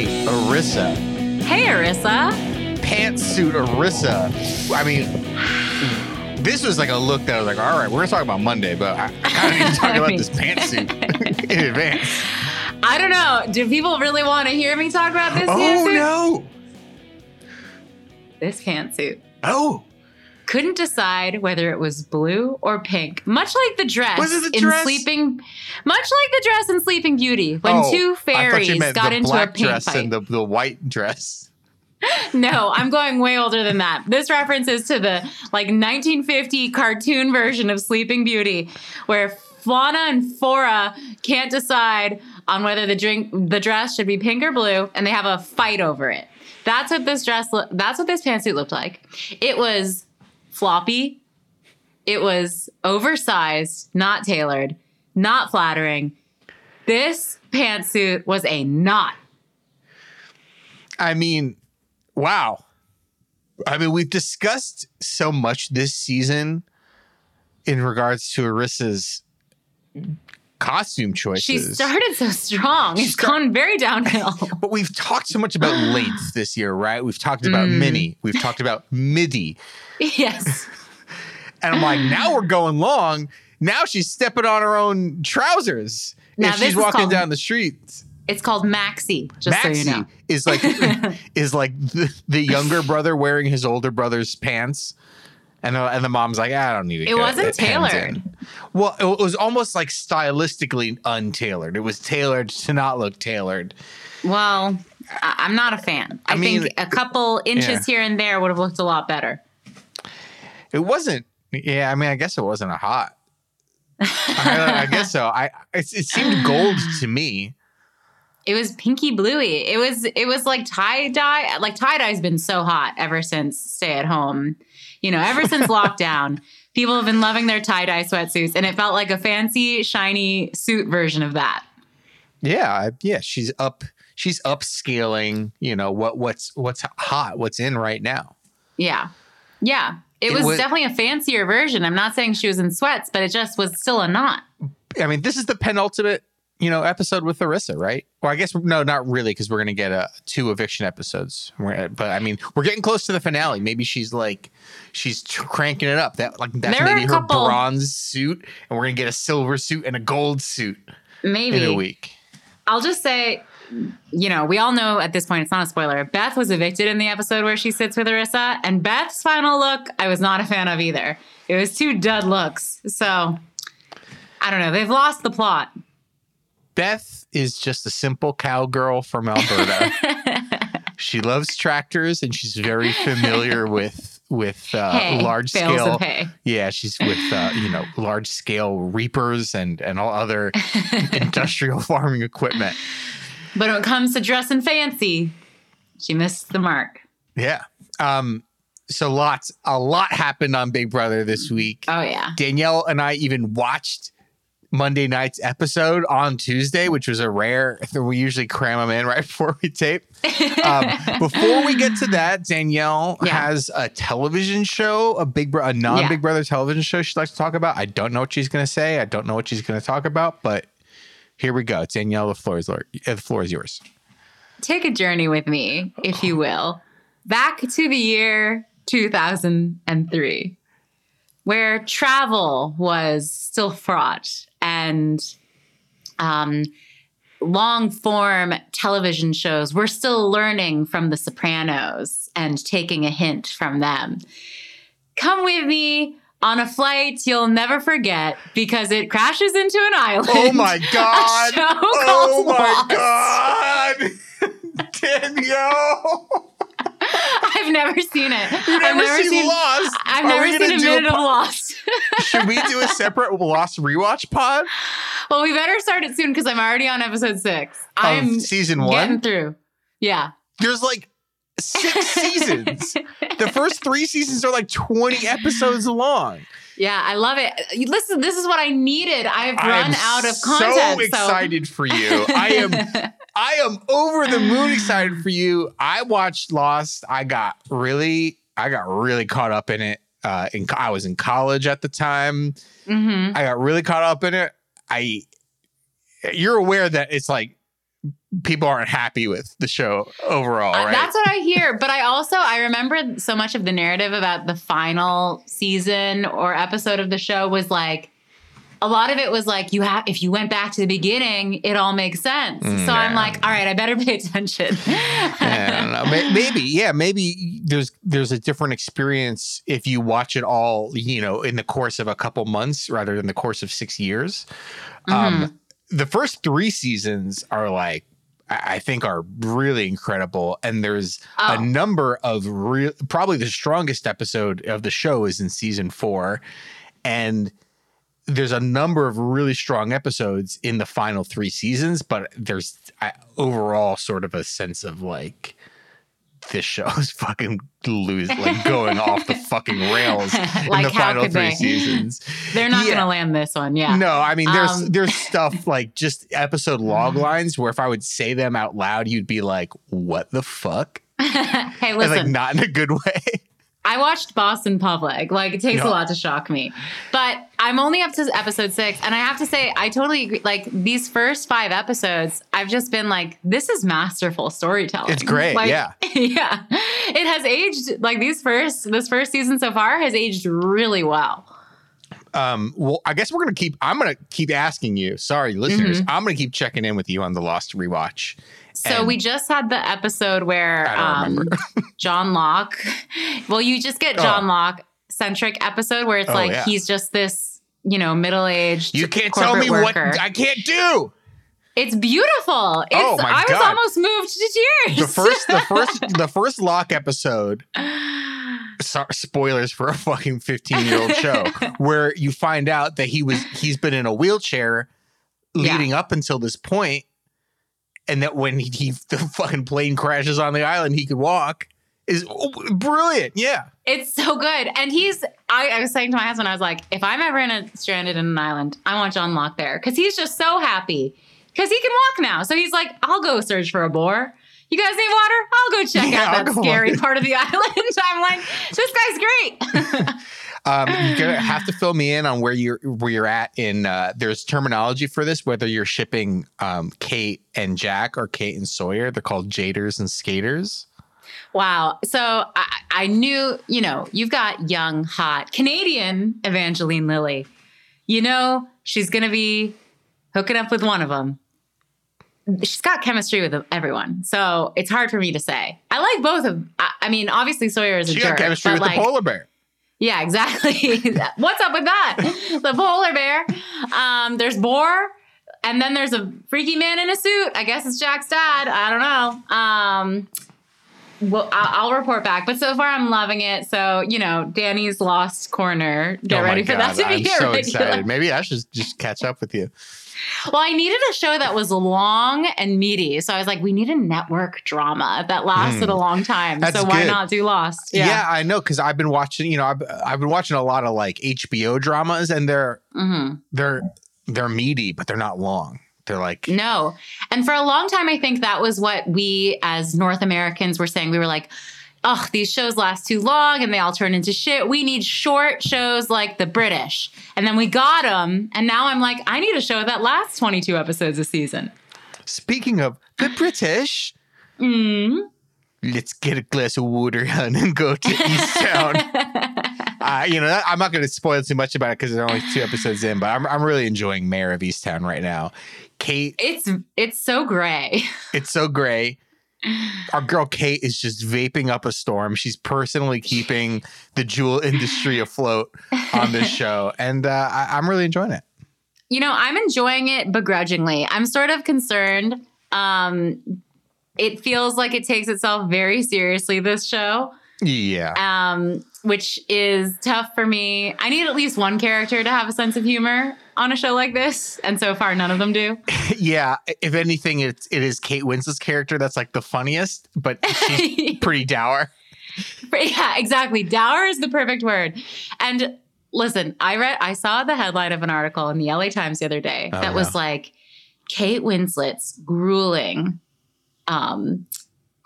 Hey, Arisa. Hey, Arisa. Pantsuit Arisa. I mean, this was like a look that I was like, all right, we're gonna talk about Monday, but I, I kind of need to talk about this pantsuit in advance. I don't know. Do people really want to hear me talk about this Oh pantsuit? no! This pantsuit. Oh, Couldn't decide whether it was blue or pink. Much like the dress the in? Sleeping much like the dress in Sleeping Beauty when Oh, two fairies got into a paint dress fight. and the, the white dress. No, I'm going way older than that. This reference is to the like 1950 cartoon version of Sleeping Beauty, where Fauna and Flora can't decide on whether the drink the dress should be pink or blue, and they have a fight over it. That's what this dress. Lo- that's what this pantsuit looked like. It was floppy. It was oversized, not tailored, not flattering. This pantsuit was a knot. I mean, wow. I mean, we've discussed so much this season in regards to Arisa's costume choices. She started so strong. She It's start- gone very downhill. But we've talked so much about length this year, right? We've talked about Mm. mini. We've talked about midi. Yes. And I'm like, now we're going long. Now she's stepping on her own trousers. Now if she's walking called- down the street. It's called Maxi, just Maxie so you know. is like is like the, the younger brother wearing his older brother's pants. And the, and the mom's like, I don't need to It wasn't it tailored. in." Well, it was almost like stylistically untailored. It was tailored to not look tailored. Well, I'm not a fan. I, I mean, think a couple inches yeah. here and there would have looked a lot better. It wasn't. Yeah, I mean, I guess it wasn't a hot. I, I guess so. I it, it seemed gold to me. It was pinky bluey. It was it was like tie dye. Like tie dye's been so hot ever since stay at home. You know, ever since lockdown, people have been loving their tie dye sweatsuits, and it felt like a fancy, shiny suit version of that. Yeah, yeah. She's up. She's upscaling. You know what? What's what's hot? What's in right now? Yeah. Yeah. It, It was, was- definitely a fancier version. I'm not saying she was in sweats, but it just was still a knot. I mean, this is the penultimate, you know, episode with Arisa, right? Well, I guess no, not really, because we're gonna get uh, two eviction episodes. We're- But I mean, we're getting close to the finale. Maybe she's like, she's cranking it up. That like that's There maybe her bronze suit, and we're gonna get a silver suit and a gold suit Maybe in a week. I'll just say, you know, we all know at this point, it's not a spoiler. Beth was evicted in the episode where she sits with Arisa, and Beth's final look, I was not a fan of either. It was two dud looks. So I don't know. They've lost the plot. Beth is just a simple cowgirl from Alberta. she loves tractors, and she's very familiar with with uh, Hay, large scale. Yeah, she's with uh, you know large scale reapers and and all other industrial farming equipment. But when it comes to dressing fancy, she missed the mark. Yeah. Um. So lots, a lot happened on Big Brother this week. Oh, yeah. Danielle and I even watched Monday night's episode on Tuesday, which was a rare. We usually cram them in right before we tape. Um, before we get to that, Danielle Yeah. has a television show, a big, Bro- a non Big Brother television show she'd like to talk about. I don't know what she's going to say. I don't know what she's going to talk about, but here we go. Danielle, the floor is, uh, the floor is yours. take a journey with me, if you will, back to the year 2003, where travel was still fraught and um, long form television shows were still learning from The Sopranos and taking a hint from them. Come with me. On a flight you'll never forget because it crashes into an island. Oh my God. A Oh my Lost. God. Danielle. I've never seen it. You've I've never, seen, Lost. I've Are never seen a minute po- of Lost. Should we do a separate Lost rewatch pod? well, we better start it soon because I'm already on episode six. I'm season one. getting through. Yeah. There's like six seasons. The first three seasons are like 20 episodes long. Yeah, I love it. Listen, this is what I needed. I've run out of content. So excited for you. I am I am over the moon excited for you. I watched Lost. I got really I got really caught up in it. Uh in I was in college at the time. hmm I got really caught up in it. I you're aware that it's like people aren't happy with the show overall, Uh. That's what I hear. But I also I remember so much of the narrative about the final season or episode of the show was like a lot of it was like you have if you went back to the beginning, it all makes sense. Mm, so I'm like, all right, I better pay attention. Yeah, I don't know. Maybe, yeah, maybe there's there's a different experience if you watch it all, you know, in the course of a couple months rather than the course of six years. Mm-hmm. Um, the first three seasons are like I think are really incredible, and there's Oh. a number of real. Probably the strongest episode of the show is in season four, and there's a number of really strong episodes in the final three seasons, but there's I, overall sort of a sense of like this show is fucking lose like going off the fucking rails in Like, the how final three they? seasons. They're not Yeah. gonna land this one, yeah. No, I mean there's Um, there's stuff like just episode log lines where if I would say them out loud, you'd be like, "What the fuck?" hey, And, like not in a good way. I watched Boston Public. Like it takes Yeah. a lot to shock me. But I'm only up to episode six. And I have to say, I totally agree. Like these first five episodes, I've just been like, this is masterful storytelling. It's great, Like, yeah. yeah. It has aged like these first this first season so far has aged really well. Um, well, I guess we're gonna keep. I'm gonna keep asking you. Sorry, listeners. Mm-hmm. I'm gonna keep checking in with you on the Lost rewatch. So And- we just had the episode where um. John Locke. Well, you just get Oh. John Locke centric episode where it's Oh, like yeah. he's just this, you know, middle aged. You can't tell me what I can't do. It's beautiful. It's, Oh, my I was almost moved to tears. The first, the first, the first Locke episode. So, spoilers for a fucking 15 year old show where you find out that he was he's been in a wheelchair Yeah. leading up until this point, and that when he, he the fucking plane crashes on the island, he could walk. Is oh, brilliant. Yeah. it's so good. And he's, I, I was saying to my husband, I was like, if I'm ever in a stranded in an island, I want John Locke there because he's just so happy because he can walk now. So he's like, I'll go search for a boar. You guys need water? I'll go check Yeah, I'll out that scary walk. part of the island. I'm like, this guy's great. Um, you're gonna have to fill me in on where you're where you're at in. Uh, there's terminology for this, whether you're shipping um, Kate and Jack or Kate and Sawyer. They're called jaders and skaters. Wow. So I, I knew, you know, you've got young, hot Canadian Evangeline Lilly. You know, she's going to be hooking up with one of them. She's got chemistry with everyone. So it's hard for me to say. I like both of I, I mean, obviously Sawyer is a She jerk. got chemistry with like, the polar bear. Yeah, exactly. What's up with that? the polar bear. Um, there's Boar. And then there's a freaky man in a suit. I guess it's Jack's dad. I don't know. Um, well, I'll, report back. But so far, I'm loving it. So you know, Danny's lost corner. Get Oh ready for that to be I'm so regular. excited. Maybe I should just catch up with you. Well, I needed a show that was long and meaty. So I was like, we need a network drama that lasted Hmm. a long time. So why good. not do Lost? Yeah, I know because I've been watching. You know, I've I've been watching a lot of like HBO dramas, and they're hmm they're they're meaty, but they're not long. They're like No. And for a long time, I think that was what we as North Americans were saying. We were like, oh, these shows last too long and they all turn into shit. We need short shows like the British. And then we got them. And now I'm like, I need a show that lasts 22 episodes a season. speaking of the British. Mm. Let's get a glass of water, hun, and go to Easttown. uh, you know, I'm not going to spoil too much about it because there's only two episodes in, but I'm, I'm really enjoying Mare of Easttown right now. Kate, It's it's so gray. it's so gray. Our girl Kate is just vaping up a storm. She's personally keeping the Juul industry afloat on this show, and uh, I, I'm really enjoying it. You know, I'm enjoying it begrudgingly. I'm sort of concerned. Um, it feels like it takes itself very seriously, this show. Yeah, um, which is tough for me. I need at least one character to have a sense of humor on a show like this, and so far none of them do. yeah. If anything, it's it is Kate Winslet's character that's like the funniest, but she's pretty dour. yeah, exactly. Dour is the perfect word. And listen, I read, I saw the headline of an article in the LA Times the other day Oh, that was like Kate Winslet's grueling um,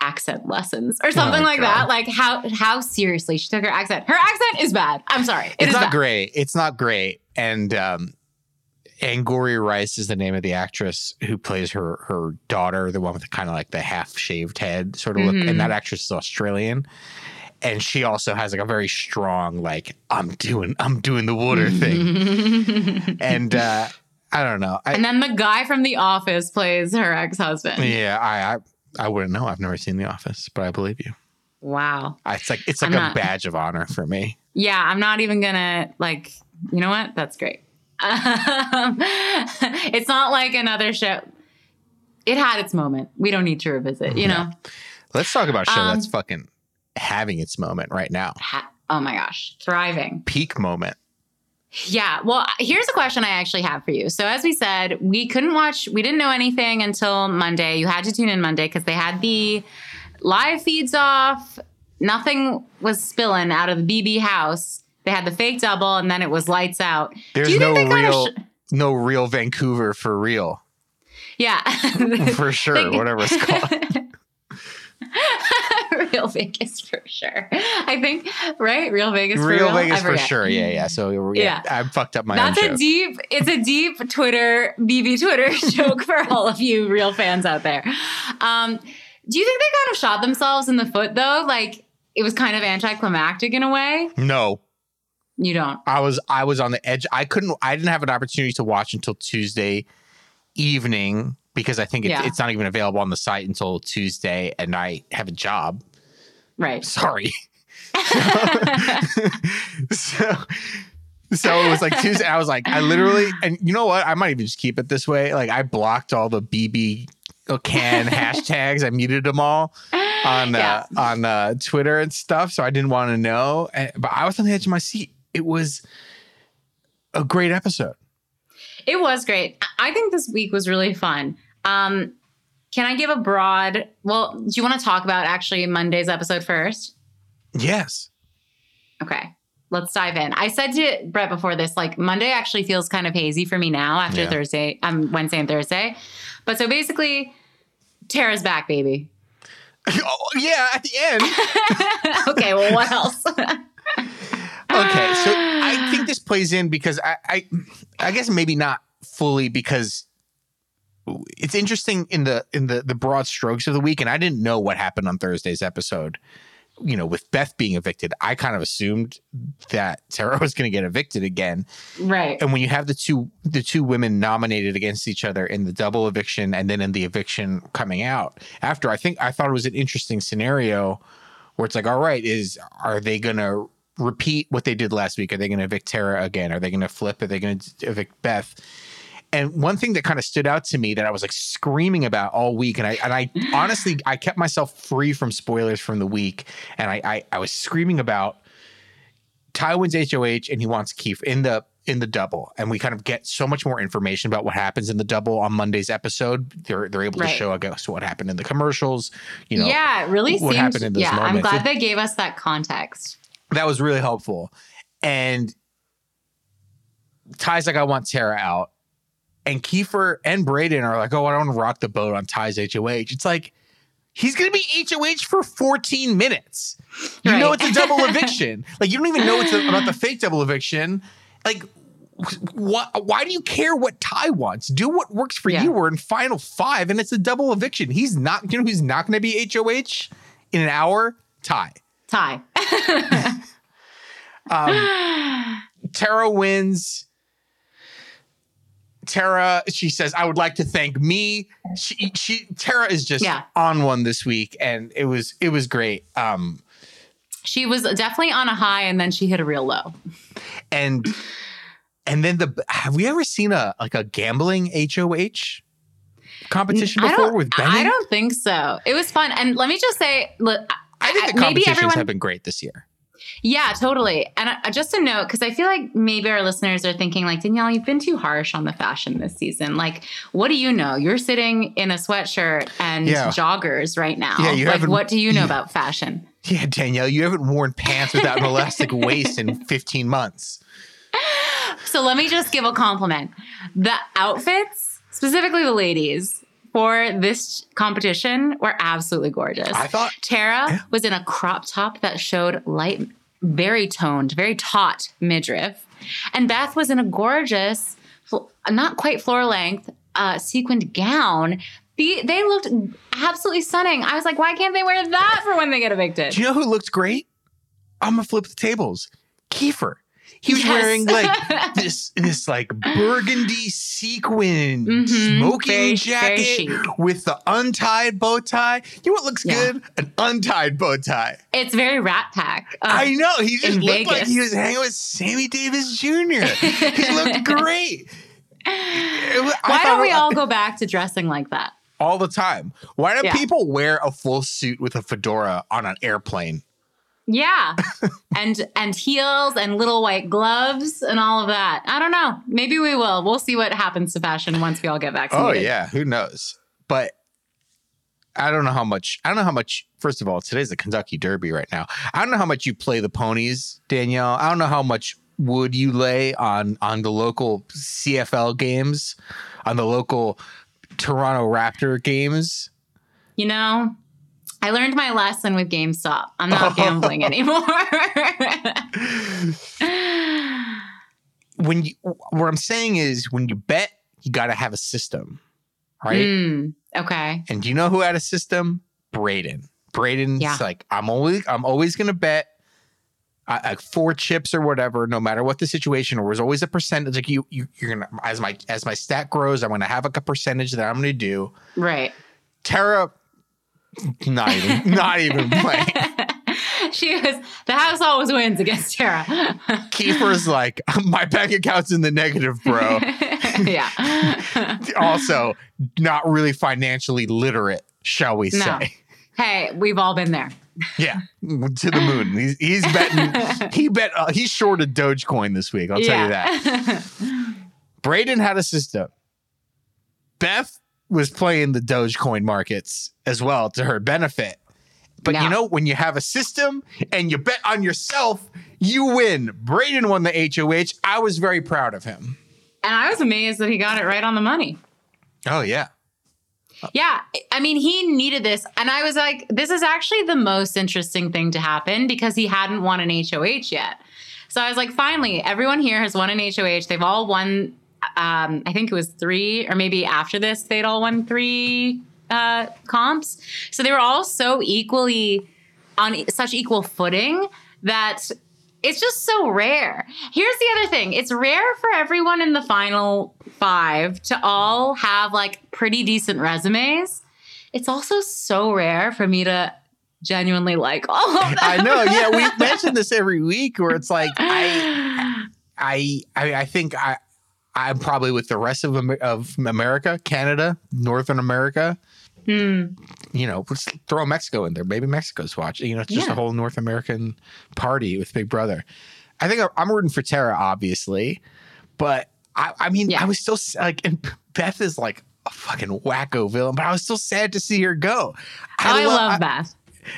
accent lessons or something Oh, like God. that. Like how how seriously she took her accent. Her accent is bad. I'm sorry. It it's is not bad. great. It's not great, and um, Angourie Rice is the name of the actress who plays her her daughter, the one with the kind of like the half shaved head sort of look. Mhm. And that actress is Australian. And she also has like a very strong, like, I'm doing I'm doing the water thing. And uh I don't know. I, and then the guy from The Office plays her ex husband. yeah, I, I I wouldn't know. I've never seen The Office, but I believe you. Wow. I- It's like it's like I'm a not- badge of honor for me. Yeah, I'm not even gonna like. You know what? That's great. Um, it's not like another show. It had its moment. We don't need to revisit. You know. Let's talk about a show Um, that's fucking having its moment right now. Ha- oh my gosh, thriving. Peak moment. Yeah. Well, here's a question I actually have for you. So, as we said, we couldn't watch, we didn't know anything until Monday. You had to tune in Monday because they had the live feeds off. Nothing was spilling out of the BB house. They had the fake double and then it was lights out. There's Do you no real sh- no real Vancouver for real. Yeah. For sure, They- whatever it's called. Real Vegas for sure. I think, right? Real Vegas for real real. Vegas for sure. Yeah, yeah. So yeah, Yeah. I fucked up my That's own a joke. deep, it's a deep Twitter, BB Twitter joke for all of you real fans out there. Um, do you think they kind of shot themselves in the foot though? Like it was kind of anticlimactic in a way? no, You don't. I was I was on the edge. I couldn't. I didn't have an opportunity to watch until Tuesday evening because I think it, Yeah. it's not even available on the site until Tuesday, and I have a job. Right. Sorry. so so it was like Tuesday. I was like, I literally, and you know what? I might even just keep it this way. Like I blocked all the BB can hashtags. I muted them all on uh, on uh, Twitter and stuff. So I didn't want to know. And, but I was on the edge of my seat. It was a great episode. It was great. I- think this week was really fun. Um, can I give a broad? Well, do you want to talk about actually Monday's episode first? Yes. Okay, let's dive in. I said to Brett before this, like Monday actually feels kind of hazy for me now after Yeah. Thursday, um, Wednesday and Thursday. But so basically, Tara's back, baby. Oh, yeah. At the end. okay, well, what else? Okay, so I think this plays in because I, I, I guess maybe not fully because it's interesting in the in the the broad strokes of the week, and I didn't know what happened on Thursday's episode. You know, with Beth being evicted, I kind of assumed that Tara was going to get evicted again. right. And when you have the two the two women nominated against each other in the double eviction and then in the eviction coming out after, I think I thought it was an interesting scenario where it's like, all right, is are they gonna repeat what they did last week? Are they gonna evict Tara again? Are they gonna flip? Are they gonna evict Beth? And one thing that kind of stood out to me that I was like screaming about all week, and I and I honestly I kept myself free from spoilers from the week, and I I, I was screaming about Ty wins HOH and he wants Keith in the in the double, and we kind of get so much more information about what happens in the double on Monday's episode. They're they're able Right. to show I guess what happened in the commercials. You know, yeah, it really what seemed. happened in those yeah, I'm glad they gave us that context. That was really helpful. And Ty's like, I want Tara out. And Kiefer and Braden are like, oh, I don't want to rock the boat on Ty's HOH. It's like, he's going to be HOH for 14 minutes. You know it's a double eviction. like, you don't even know it's a, about the fake double eviction. Like, why, why do you care what Ty wants? Do what works for Yeah. you. We're in final five and it's a double eviction. He's not, you know, who's not going to be HOH in an hour? Ty. Ty. Um, Tara wins. Tara, she says, I would like to thank me. She she Tara is just Yeah. on one this week and it was it was great. Um she was definitely on a high, and then she hit a real low. and and then the have we ever seen a like a gambling HOH competition before with Benny? I don't think so. It was fun, and let me just say, look, I think the competitions everyone have been great this year. Yeah, totally. And uh, just a note, because I feel like maybe our listeners are thinking, like, Danielle, you've been too harsh on the fashion this season. Like, what do you know? You're sitting in a sweatshirt and Yeah. joggers right now. Yeah, you like, haven't- what do you know yeah. about fashion? Yeah, Danielle, you haven't worn pants without an elastic waist in 15 months. So let me just give a compliment. The outfits, specifically the ladies, for this competition were absolutely gorgeous. I thought Tara Yeah. was in a crop top that showed light, very toned, very taut midriff. And Beth was in a gorgeous not quite floor length, uh, sequined gown. The, they looked absolutely stunning. I was like, why can't they wear that for when they get evicted? Do you know who looked great? I'm gonna flip the tables. Kiefer. He was Yes. wearing like this this like burgundy sequin Mhm. smoking Very- very jacket chic. with the untied bow tie. You know what looks Yeah. good? An untied bow tie. It's very Rat Pack. Uh, I know. He just looked like he was hanging with Sammy Davis Jr. he looked great. Was- why don't we all go back to dressing like that? all the time? Why do Yeah. people wear a full suit with a fedora on an airplane? Yeah. and and heels and little white gloves and all of that. I don't know. Maybe we will. We'll see what happens to fashion once we all get vaccinated. Oh yeah, who knows? But I don't know how much. I don't know how much. First of all, today's the Kentucky Derby right now. I don't know how much you play the ponies, Danielle. I don't know how much would you lay on on the local CFL games, on the local Toronto Raptor games. You know, I learned my lesson with GameStop. I'm not gambling anymore. When you, what I'm saying is, when you bet, you got to have a system, right? Mm, okay. And do you know who had a system? Braden. Braden's Yeah. like, I'm always, I'm always gonna bet uh, like four chips or whatever, no matter what the situation. Or there's always a percentage. Like you, you, you're gonna as my as my stat grows, I'm gonna have like a percentage that I'm gonna do. Right. Tara, not even, not even playing. she was the house always wins against Tara. Kiefer's like, my bank account's in the negative, bro. yeah. also, not really financially literate, shall we No. say? hey, we've all been there. Yeah, to the moon. He's, he's betting. He bet. Uh, he shorted Dogecoin this week. I'll tell you that. that. Braden had a system. Beth was playing the Dogecoin markets as well to her benefit. But you know, when you have a system and you bet on yourself, you win. Braden won the HOH. I was very proud of him. and I was amazed that he got it right on the money. Oh yeah. Yeah, I mean, he needed this. And I was like, this is actually the most interesting thing to happen because he hadn't won an HOH yet. So I was like, finally, everyone here has won an HOH. They've all won, um, I think it was three, or maybe after this, they'd all won three uh, comps. So they were all so equally on such equal footing that it's just so rare. Here's the other thing it's rare for everyone in the final five to all have like pretty decent resumes. It's also so rare for me to genuinely like all of them. I know. Yeah, we mention this every week where it's like I I I, I think I I'm probably with the rest of of America, Canada, Northern America. Hmm. You know, let's throw Mexico in there. Maybe Mexico's watching. You know, it's just Yeah. a whole North American party with Big Brother. I think I'm rooting for Tara, obviously, but I, I mean, Yeah. I was still like, and Beth is like a fucking wacko villain, but I was still sad to see her go. I, lo- love I- Beth.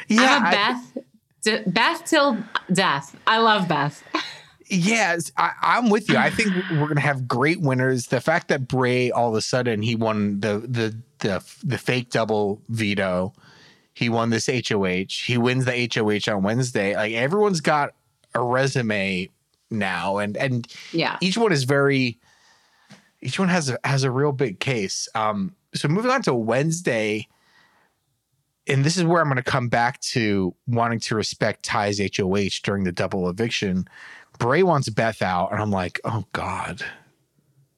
Yeah, I'm a I- Beth. Beth till death. I love Beth. Yes, I, I'm with you. I think we're gonna have great winners. The fact that Bray all of a sudden he won the the the the fake double veto, he won this HOH. He wins the HOH on Wednesday. Like everyone's got a resume now, and and Yeah. each one is very. Each one has a has a real big case. Um, so moving on to Wednesday, and this is where I'm going to come back to wanting to respect Ty's HOH during the double eviction. Bray wants Beth out, and I'm like, oh god.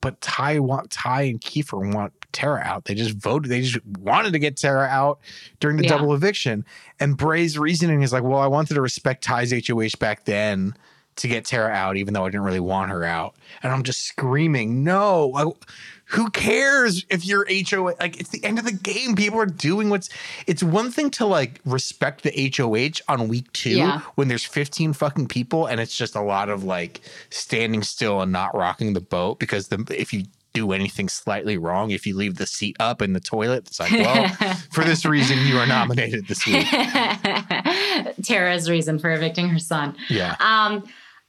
But Ty want Ty and Kiefer want Tara out. They just voted. They just wanted to get Tara out during the Yeah. double eviction. And Bray's reasoning is like, well, I wanted to respect Ty's HOH back then to get Tara out, even though I didn't really want her out. And I'm just screaming, no. I- who cares if you're HOH? Like, it's the end of the game. People are doing what's. It's one thing to like respect the HOH on week two Yeah. when there's 15 fucking people and it's just a lot of like standing still and not rocking the boat because the if you do anything slightly wrong, if you leave the seat up in the toilet, it's like, well, for this reason, you are nominated this week. Tara's reason for evicting her son. Yeah. Um,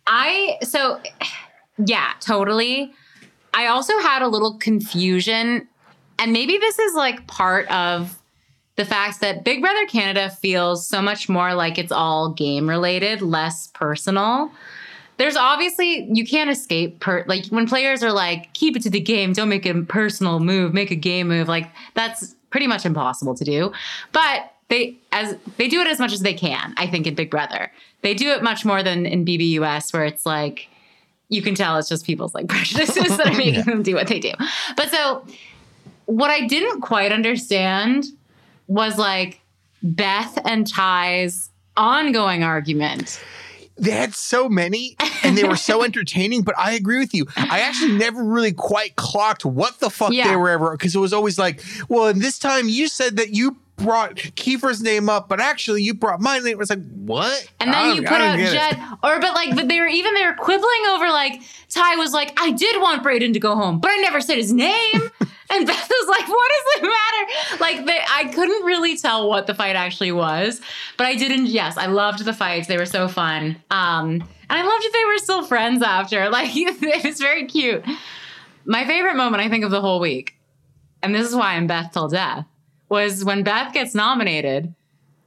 I so yeah, totally. I also had a little confusion, and maybe this is like part of the fact that Big Brother Canada feels so much more like it's all game related, less personal. there's obviously you can't escape per like when players are like keep it to the game don't make a personal move make a game move like that's pretty much impossible to do but they as they do it as much as they can i think in big brother they do it much more than in bbus where it's like you can tell it's just people's like prejudices that are making Yeah. them do what they do but so what i didn't quite understand was like beth and ty's ongoing argument they had so many and they were so entertaining but i agree with you i actually never really quite clocked what the fuck Yeah. they were ever because it was always like well and this time you said that you brought kiefer's name up but actually you brought my name it was like what And then you put out it. Jed, or but like, but they were even they were quibbling over like Ty was like, I did want Braden to go home, but I never said his name. and Beth was like, What does it matter? Like, they, I couldn't really tell what the fight actually was, but I didn't. Yes, I loved the fights; they were so fun. Um, and I loved that they were still friends after. Like, it was very cute. My favorite moment, I think, of the whole week, and this is why I'm Beth till death, was when Beth gets nominated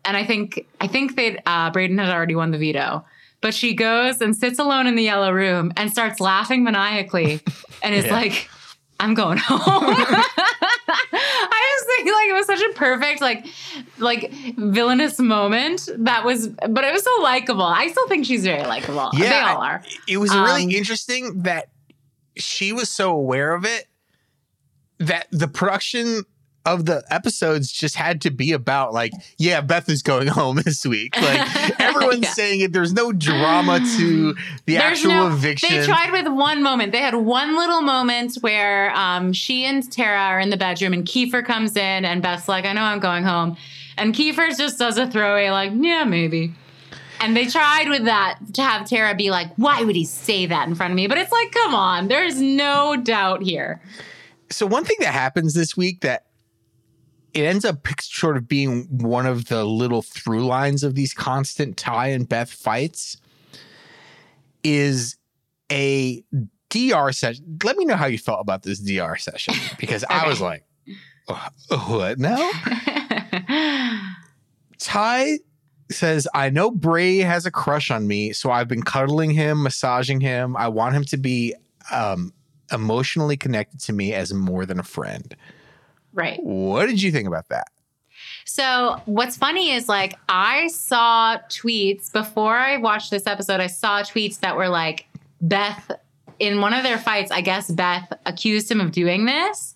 and I think I think that uh, Braden had already won the veto. But she goes and sits alone in the yellow room and starts laughing maniacally, and is Yeah. like, "I'm going home." I just think like it was such a perfect like like villainous moment that was, but it was so likable. I still think she's very likable. Yeah, they all are. it was really Um, interesting that she was so aware of it that the production of the episodes just had to be about like, yeah, Beth is going home this week. Like everyone's Yeah. saying it. There's no drama to the actual no, eviction. They tried with one moment. They had one little moment where um, she and Tara are in the bedroom, and Kiefer comes in, and Beth's like, "I know I'm going home," and Kiefer just does a throwaway, like, "Yeah, maybe." And they tried with that to have Tara be like, "Why would he say that in front of me?" But it's like, come on, there's no doubt here. so one thing that happens this week that it ends up sort of being one of the little through lines of these constant Ty and Beth fights is a DR session. Let me know how you felt about this DR session because I was like, "Uh, what now? Ty says, I know Bray has a crush on me, so I've been cuddling him, massaging him. I want him to be um, emotionally connected to me as more than a friend. Right. What did you think about that? So what's funny is like I saw tweets before I watched this episode. I saw tweets that were like Beth in one of their fights. I guess Beth accused him of doing this,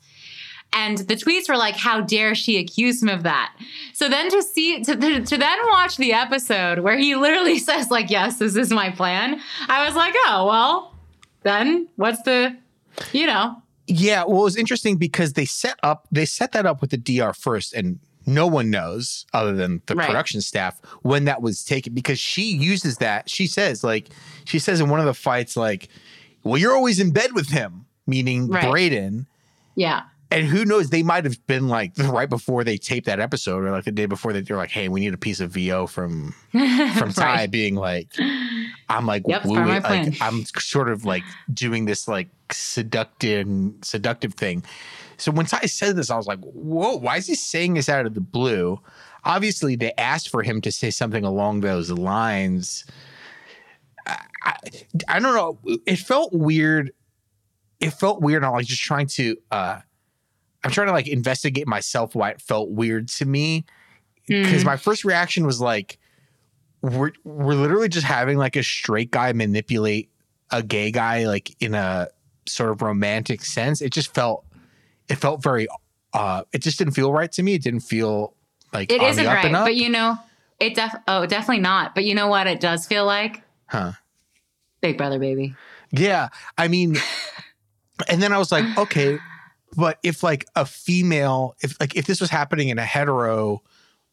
and the tweets were like, "How dare she accuse him of that?" So then to see to, to, to then watch the episode where he literally says like, "Yes, this is my plan," I was like, "Oh well, then what's the, you know." Yeah, well, it was interesting because they set up they set that up with the DR first, and no one knows other than the Right. production staff when that was taken because she uses that. She says like she says in one of the fights like, "Well, you're always in bed with him," meaning Right. Braden. Yeah. And who knows? They might have been like right before they taped that episode, or like the day before that they're like, "Hey, we need a piece of VO from from Ty," Right. being like, "I'm like, Yep, woo part of it, my like. I'm sort of like doing this like seductive seductive thing." So when Ty said this, I was like, "Whoa, why is he saying this out of the blue?" Obviously, they asked for him to say something along those lines. I, I, I don't know. It felt weird. It felt weird. I'm like just trying to. uh I'm trying to like investigate myself why it felt weird to me because Mm. my first reaction was like we're we're literally just having like a straight guy manipulate a gay guy like in a sort of romantic sense it just felt it felt very uh it just didn't feel right to me it didn't feel like It isn't right, but you know, it def oh definitely not. But you know what? It does feel like huh Big Brother baby. Yeah, I mean, and then I was like, okay, but if like a female, if like if this was happening in a hetero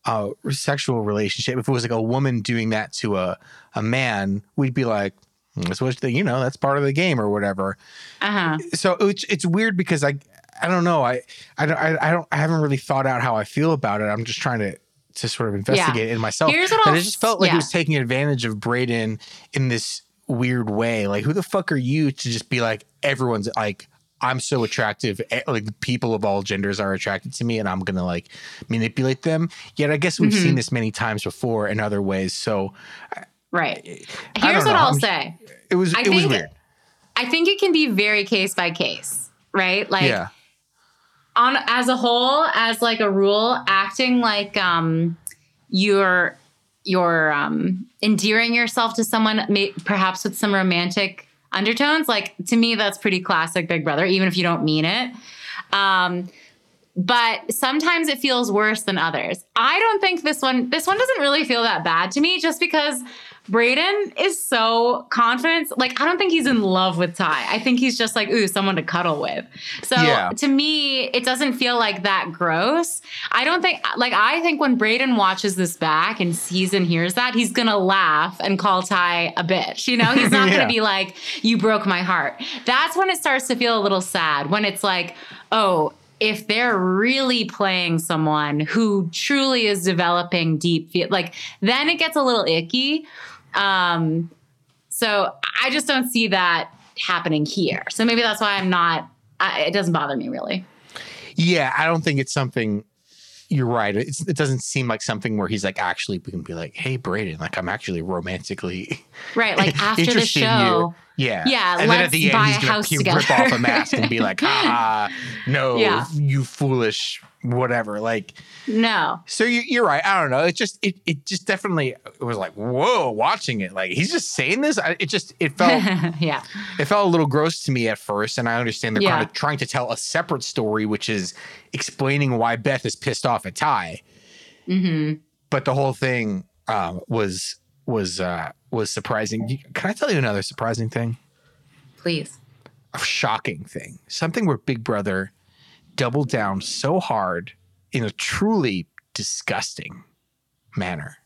uh, sexual relationship, if it was like a woman doing that to a a man, we'd be like, "Hmm, that's what the, you know, that's part of the game or whatever. Uh huh. So it's it's weird because I I don't know I I don't I, I don't I haven't really thought out how I feel about it. I'm just trying to to sort of investigate it in myself. Here's what But it just felt like yeah. it was taking advantage of Braden in this weird way. Like, who the fuck are you to just be like, everyone's like, I'm so attractive. eh, Like, people of all genders are attracted to me, and I'm gonna like manipulate them. Yet, I guess we've Mhm. seen this many times before in other ways. So, Right. Here's what. I'll I'm- say. It was I it was think- weird. I think it can be very case by case, right? Like yeah. on as a whole, as like a rule, acting like um you're you're um endearing yourself to someone, may, perhaps with some romantic undertones. Like to me, that's pretty classic Big Brother, even if you don't mean it. Um, but sometimes it feels worse than others. I don't think this one this one doesn't really feel that bad to me just because Brayden is so confident. Like I don't think he's in love with Ty. I think he's just like, ooh, someone to cuddle with. So Yeah. to me, it doesn't feel like that gross. I don't think like I think when Brayden watches this back and sees and hears that, he's gonna laugh and call Ty a bitch. You know, he's not Yeah. gonna be like, you broke my heart. That's when it starts to feel a little sad. When it's like, oh, if they're really playing someone who truly is developing deep feel like then it gets a little icky um so i just don't see that happening here so maybe that's why i'm not I, it doesn't bother me really Yeah, I don't think it's something. You're right. It's, it doesn't seem like something where he's like actually we can be like, hey, Braden, like I'm actually romantically right like after the show. Yeah, Yeah, And then at the end, he's gonna house he together. rip off a mask and be like, ah, no, Yeah. you foolish, whatever. Like, no so you, you're right. I don't know. It just it it just definitely it was like whoa, watching it. Like he's just saying this. I, it just it felt yeah it felt a little gross to me at first, and I understand they're Yeah. kind of trying to tell a separate story, which is explaining why Beth is pissed off at Ty. hmm But the whole thing um, was was uh, was surprising. Can I tell you another surprising thing? please A shocking thing. Something where Big Brother doubled down so hard in a truly disgusting manner.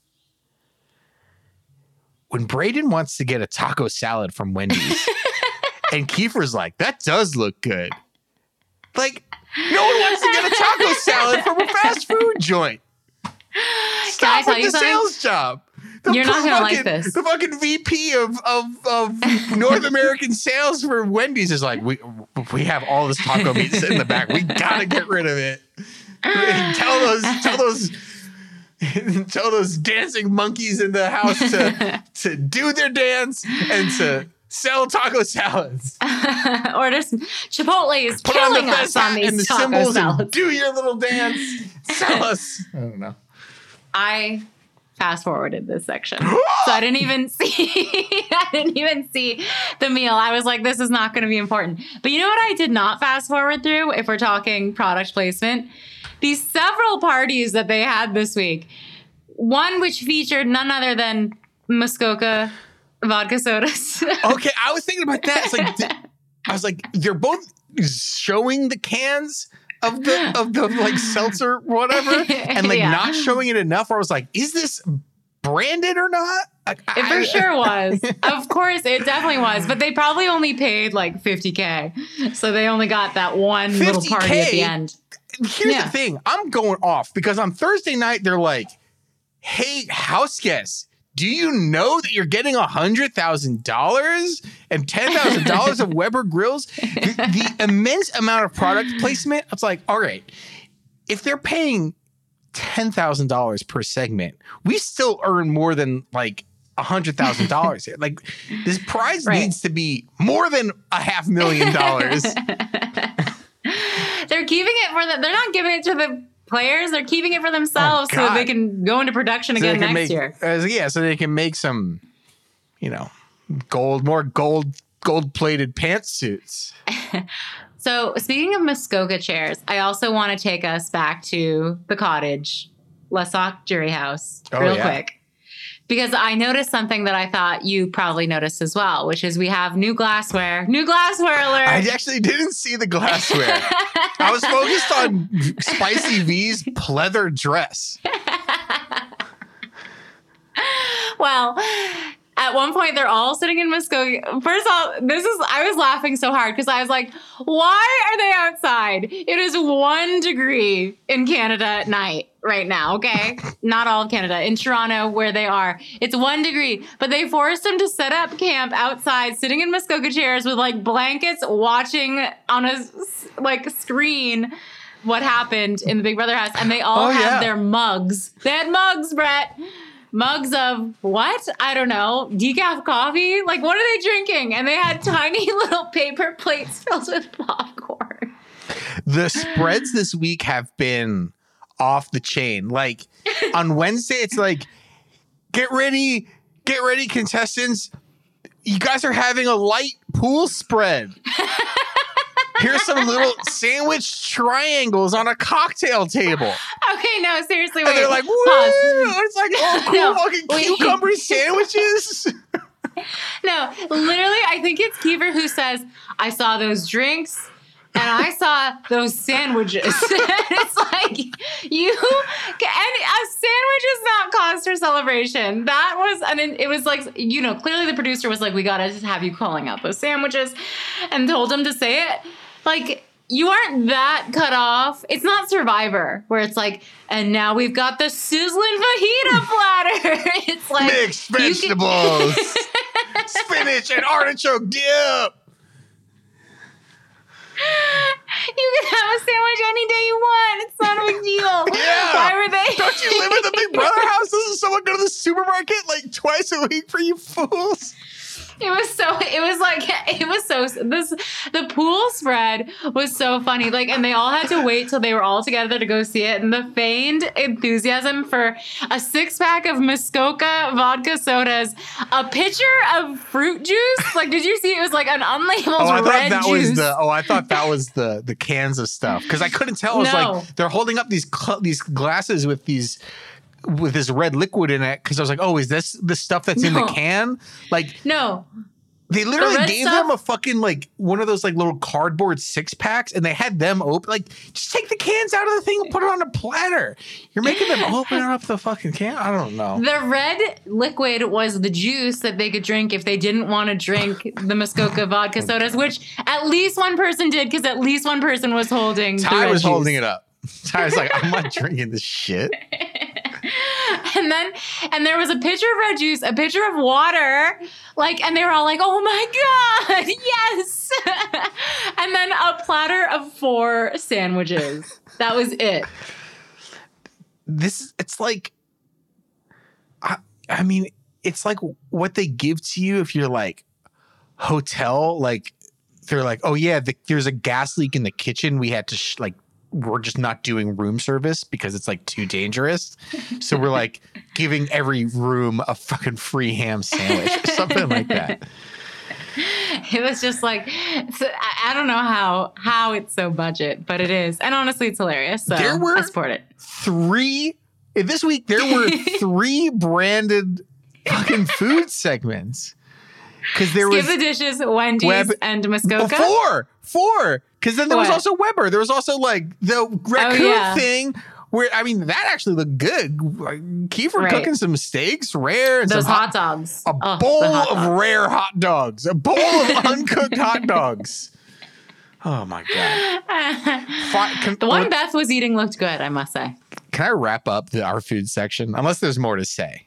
When Braden wants to get a taco salad from Wendy's, and Kiefer's like, that does look good. Like, no one wants to get a taco salad from a fast food joint. Stop with the something? sales job. The You're not gonna like fucking- this. The fucking VP of of, of North American sales for Wendy's is like, we we have all this taco meat sitting in the back. We gotta get rid of it. tell those tell those tell those dancing monkeys in the house to to do their dance and to sell taco salads. or just chipotle is Put on the killing us on these and the taco symbols salads. do your little dance. Sell us. I don't know. I fast forwarded this section. so I didn't even see I didn't even see the meal. I was like this is not going to be important. But you know what I did not fast forward through if we're talking product placement? These several parties that they had this week. One which featured none other than Muskoka vodka sodas. Okay, I was thinking about that. It's like I was like, they're both showing the cans of the of the like seltzer whatever, and like Yeah. not showing it enough. Where I was like, is this branded or not? Like, It I- for sure was. Of course, it definitely was. But they probably only paid like 50K. So they only got that one little party at the end. Here's Yeah. the thing: I'm going off because on Thursday night they're like, "Hey, house guests." Do you know that you're getting a hundred thousand dollars and ten thousand dollars of Weber grills? The, the immense amount of product placement. It's like, all right, if they're paying ten thousand dollars per segment, we still earn more than like a hundred thousand dollars here. Like this prize Right. needs to be more than a half million dollars. They're keeping it for the, they're not giving it to the players. They're keeping it for themselves Oh, so they can go into production so again next make, year. uh, yeah, so they can make some, you know, gold, more gold, gold plated pantsuits. So speaking of Muskoka chairs, I also want to take us back to the cottage, Lesock Jury House, Oh, real yeah. quick. Because I noticed something that I thought you probably noticed as well, which is we have new glassware. New glassware alert. I actually didn't see the glassware. I was focused on Spicy V's pleather dress. well, at one point they're all sitting in Muskoka. First of all, this is I was laughing so hard because I was like, why are they outside? It is one degree in Canada at night right now, okay? Not all of Canada. In Toronto, where they are, it's one degree. But they forced them to set up camp outside, sitting in Muskoka chairs with like blankets, watching on a like screen what happened in the Big Brother house. And they all Oh, have yeah. their mugs. They had mugs, Brett. Mugs of what? I don't know. Decaf coffee? Like, what are they drinking? And they had tiny little paper plates filled with popcorn. The spreads this week have been off the chain. Like on Wednesday, it's like, get ready, get ready, contestants. You guys are having a light pool spread. Here's some little sandwich triangles on a cocktail table. Okay, no, seriously, wait. And they're like, woo! It's like, oh, cool No, fucking wait. cucumber sandwiches. No, literally, I think it's Kiefer who says, I saw those drinks and I saw those sandwiches. it's like, you, and a sandwich is not cause for celebration. That was, an, it was like, you know, clearly the producer was like, we gotta just have you calling out those sandwiches and told him to say it. Like, you aren't that cut off. It's not Survivor, where it's like, and now we've got the sizzling fajita platter. it's like Mixed you can- vegetables, spinach and artichoke dip. You can have a sandwich any day you want. It's not a big deal. Yeah. Why were they? Don't you live in the Big Brother house? Doesn't someone go to the supermarket like twice a week for you fools? It was so. It was like it was so. This the pool spread was so funny. Like, and they all had to wait till they were all together to go see it. And the feigned enthusiasm for a six pack of Muskoka vodka sodas, a pitcher of fruit juice. Like, did you see? It was like an unlabeled Oh, I thought red that juice. was the. Oh, I thought that was the the cans of stuff because I couldn't tell. I was No. like, they're holding up these cl- these glasses with these with this red liquid in it because I was like, oh, is this the stuff that's in the can? Like no, they literally red gave stuff- them a fucking like one of those like little cardboard six packs and they had them open. Like, just take the cans out of the thing and put it on a platter. You're making them open up the fucking can. I don't know. The red liquid was the juice that they could drink if they didn't want to drink the Muskoka vodka sodas, which at least one person did because at least one person was holding. the Ty was juice. holding it up. Ty was like, I'm not drinking this shit. And then, and there was a pitcher of red juice, a pitcher of water, like, and they were all like, "Oh my god, yes!" and then a platter of four sandwiches. That was it. this is it's like I, I mean it's like what they give to you if you're like hotel like they're like oh yeah the, there's a gas leak in the kitchen we had to sh- like we're just not doing room service because it's like too dangerous so we're like giving every room a fucking free ham sandwich or something like that It was just like, so I, I don't know how how it's so budget, but it is, and honestly, it's hilarious. So There were- I support it. three this week there were three branded fucking food segments because there Skip was the dishes, Wendy's, Web- and Oh, Muskoka. four, four. Because then there was also Weber. There was also like the raccoon oh, yeah. thing. Where I mean, that actually looked good. Like, Kiefer Right. cooking some steaks, rare, and Those some hot, dogs. a Oh, bowl hot of rare hot dogs, a bowl of uncooked hot dogs. Oh my god! Can, the one Beth was eating looked good, I must say. can I wrap up the, our food section? Unless there's more to say,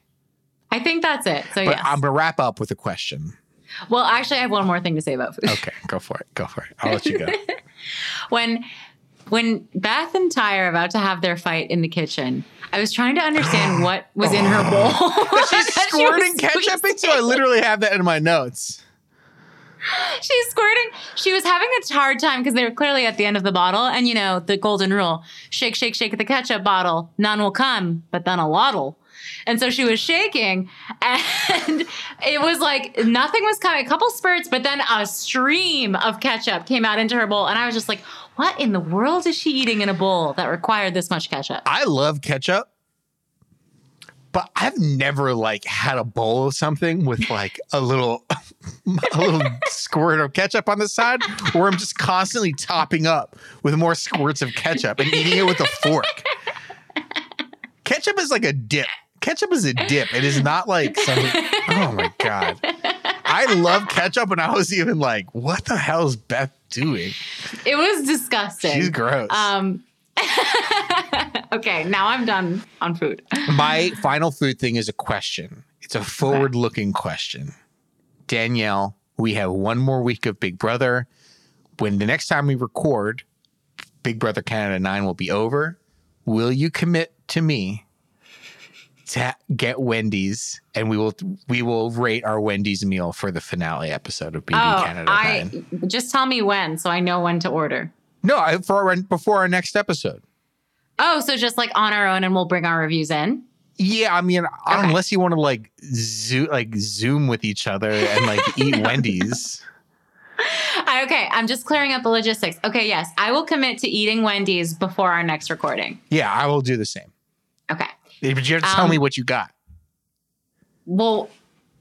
I think that's it. So yeah. I'm gonna wrap up with a question. Well, actually, I have one more thing to say about food. Okay, go for it. Go for it. I'll let you go. when when Beth and Ty are about to have their fight in the kitchen, I was trying to understand what was in her bowl. She's oh. That she squirting ketchup into. I literally have that in my notes. She's squirting. She was having a hard time because they were clearly at the end of the bottle. And you know, the golden rule shake, shake, shake the ketchup bottle. None will come, but then a lot'll. And so she was shaking, and it was like nothing was coming. A couple spurts, but then a stream of ketchup came out into her bowl. And I was just like, what in the world is she eating in a bowl that required this much ketchup? I love ketchup, but I've never like had a bowl of something with like a little a little squirt of ketchup on the side where I'm just constantly topping up with more squirts of ketchup and eating it with a fork. Ketchup is like a dip. Ketchup is a dip. It is not like something. Oh my god. I love ketchup, and I was even like, "What the hell is Beth doing?" It was disgusting. She's gross. Um, okay, now I'm done on food. My final food thing is a question. It's a forward looking question. Danielle, we have one more week of Big Brother. When the next time we record, Big Brother Canada 9 will be over. Will you commit to me to get Wendy's, and we will we will rate our Wendy's meal for the finale episode of BB oh, Canada. I 9. just tell me when so I know when to order. No, I, for our, before our next episode. Oh, so just like on our own and we'll bring our reviews in. Yeah, I mean, Okay. unless you want to like zoom, like zoom with each other and like eat Wendy's. I- Okay, I'm just clearing up the logistics. Okay, yes, I will commit to eating Wendy's before our next recording. Yeah, I will do the same. Okay. But you have to tell Um, me what you got. Well,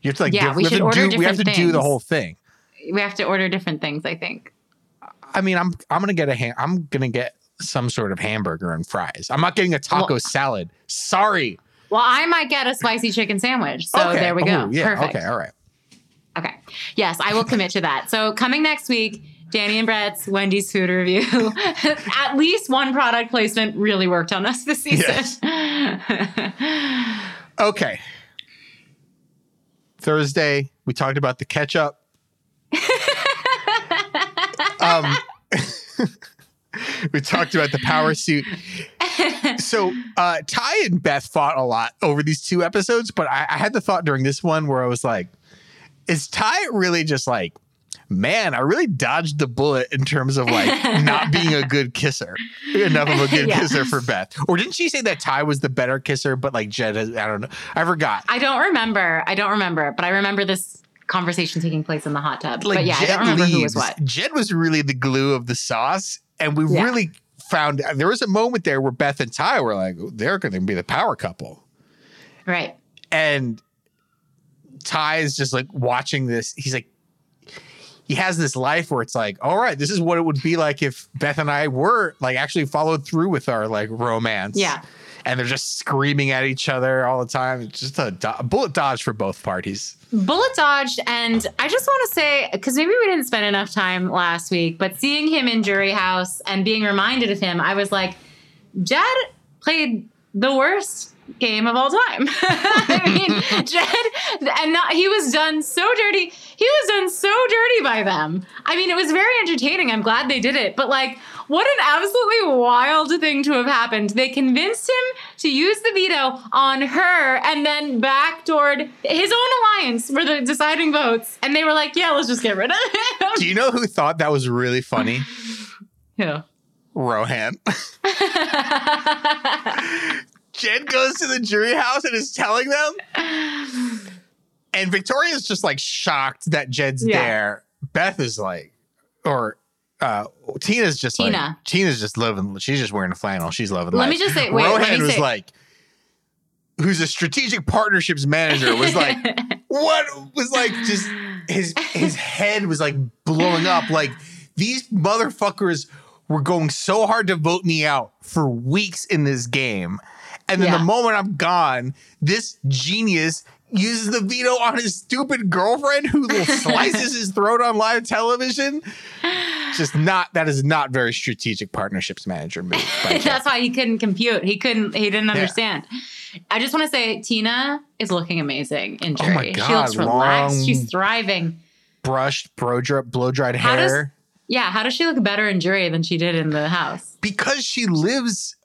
You have to like, yeah, give- we have should to order do, we have to different do the whole thing. we have to order different things, I think. I mean, I'm I'm gonna get a ham- I'm gonna get some sort of hamburger and fries. I'm not getting a taco Well- salad. Sorry. Well, I might get a spicy chicken sandwich. So okay. there we go. Oh, yeah. Perfect. Okay. All right. Okay. Yes, I will commit to that. So coming next week, Danny and Brett's Wendy's food review. At least one product placement really worked on us this season. Okay. Thursday, we talked about the ketchup. um, we talked about the power suit. So uh, Ty and Beth fought a lot over these two episodes, but I, I had the thought during this one where I was like, is Ty really just like, man, I really dodged the bullet in terms of like not being a good kisser, enough of a good Yeah. kisser for Beth? Or didn't she say that Ty was the better kisser, but like Jed, has, I don't know, I forgot. I don't remember. I don't remember, but I remember this conversation taking place in the hot tub. like but yeah, I don't remember who was what. Jed was really the glue of the sauce, and we Yeah. really found there was a moment there where Beth and Ty were like, they're going to be the power couple, Right. and Ty is just like watching this. He's like, he has this life where it's like, all right, this is what it would be like if Beth and I were like actually followed through with our like romance. Yeah. And they're just screaming at each other all the time. It's just a do- bullet dodge for both parties. Bullet dodged, and I just want to say because maybe we didn't spend enough time last week, but seeing him in Jury House and being reminded of him, I was like, Jed played the worst game of all time. I mean, Jed, and not, he was done so dirty. He was done so dirty by them. I mean, it was very entertaining. I'm glad they did it, but like. What an absolutely wild thing to have happened. They convinced him to use the veto on her and then backdoored his own alliance for the deciding votes. And they were like, yeah, let's just get rid of him. Do you know who thought that was really funny? Yeah. Rohan. Jed goes to the jury house and is telling them. And Victoria's just like shocked that Jed's Yeah. there. Beth is like, or uh, Tina's just like, Tina. Tina's just loving, she's just wearing a flannel. She's loving Let life. me just say- wait, Rohan was say- like, who's a strategic partnerships manager, was like, what was like just his his head was like blowing up like these motherfuckers were going so hard to vote me out for weeks in this game and then Yeah. the moment i'm gone this genius uses the veto on his stupid girlfriend who slices his throat on live television just not that is not very strategic partnerships manager move. That's why he couldn't compute. He couldn't, he didn't understand. I just want to say Tina is looking amazing in Oh jury. my she God, looks relaxed. long- She's thriving. brushed blow dried How does- hair Yeah. How does she look better in jury than she did in the house? because she lives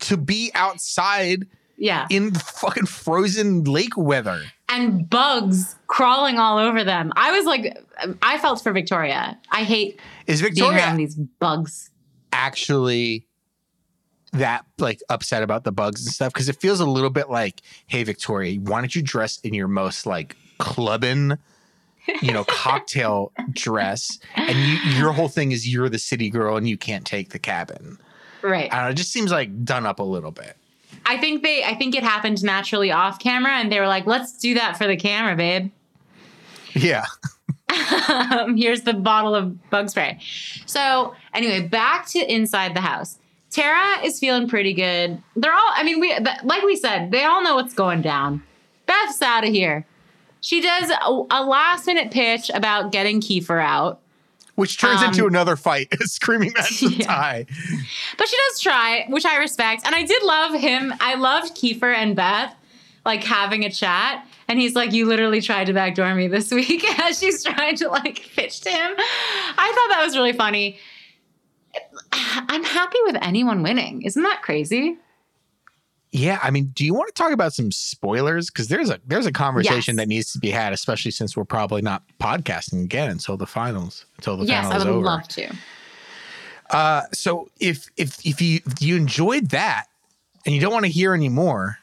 to be outside Yeah. in the fucking frozen lake weather. and bugs crawling all over them. I was like, I felt for Victoria. I hate Is being Victoria around these bugs. actually that like upset about the bugs and stuff? Because it feels a little bit like, hey Victoria, why don't you dress in your most like clubbing, you know, cocktail dress, and you, your whole thing is you're the city girl and you can't take the cabin. Right. I don't know, it just seems like done up a little bit. I think they I think it happened naturally off camera and they were like, let's do that for the camera, babe. Yeah. um, here's the bottle of bug spray. So anyway, back to inside the house. Tara is feeling pretty good. They're all, I mean, we like we said, they all know what's going down. Beth's out of here. She does a, a last minute pitch about getting Kiefer out, Which turns Um, into another fight, screaming match Yeah. Ty. but she does try, which I respect. And I did love him. I loved Kiefer and Beth like having a chat. And he's like, You literally tried to backdoor me this week as she's trying to like pitch to him. I thought that was really funny. I'm happy with anyone winning. Isn't that crazy? Yeah, I mean, do you want to talk about some spoilers? Because there's a there's a conversation Yes. that needs to be had, especially since we're probably not podcasting again until the finals, until the yes, final I would over. love to. Uh, so if if if you if you enjoyed that and you don't want to hear any more,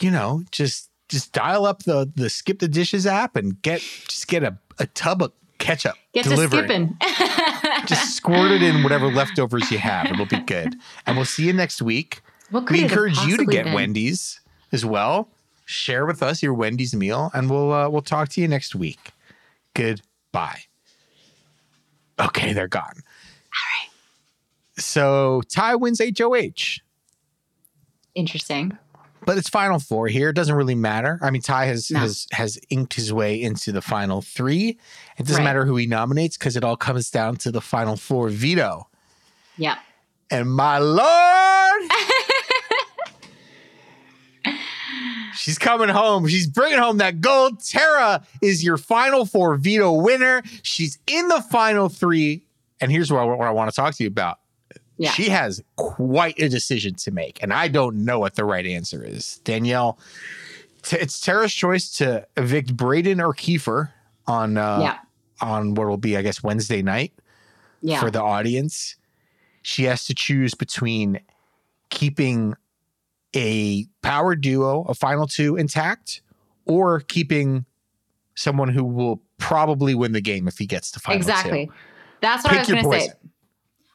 you know, just just dial up the the skip the dishes app and get just get a, a tub of ketchup Get delivered. to skipping. Just squirt it in whatever leftovers you have. It'll be good. And we'll see you next week. We encourage you to get been? Wendy's as well. Share with us your Wendy's meal, and we'll uh, we'll talk to you next week. Goodbye. Okay, they're gone. All right. So Ty wins HOH, Interesting. but it's final four here. It doesn't really matter. I mean, Ty has No. has has inked his way into the final three. It doesn't Right. matter who he nominates because it all comes down to the final four veto. Yep. And my lord, she's coming home. She's bringing home that gold. Tara is your final four veto winner. She's in the final three. And here's what I, what I want to talk to you about. Yeah. She has quite a decision to make, and I don't know what the right answer is. Danielle, t- it's Tara's choice to evict Braden or Kiefer on uh, yeah. on what will be, I guess, Wednesday night Yeah. for the audience. She has to choose between keeping a power duo, a final two intact, or keeping someone who will probably win the game if he gets to final exactly. two. That's what Pick I was going to say.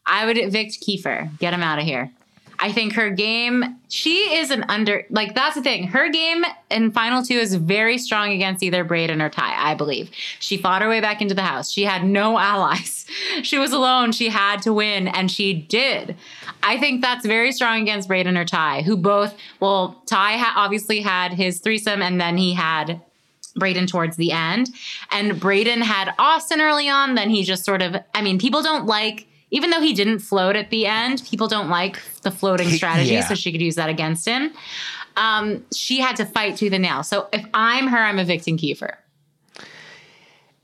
I would evict Kiefer. Get him out of here. I think her game, she is an under, like, that's the thing. Her game in final two is very strong against either Braden or Ty, I believe. She fought her way back into the house. She had no allies. She was alone. She had to win, and she did. I think that's very strong against Braden or Ty, who both, well, Ty ha- obviously had his threesome, and then he had Braden towards the end. And Braden had Austin early on. Then he just sort of, I mean, people don't like, even though he didn't float at the end, people don't like the floating strategy. yeah. So she could use that against him. Um, she had to fight tooth and nail. So if I'm her, I'm evicting Kiefer.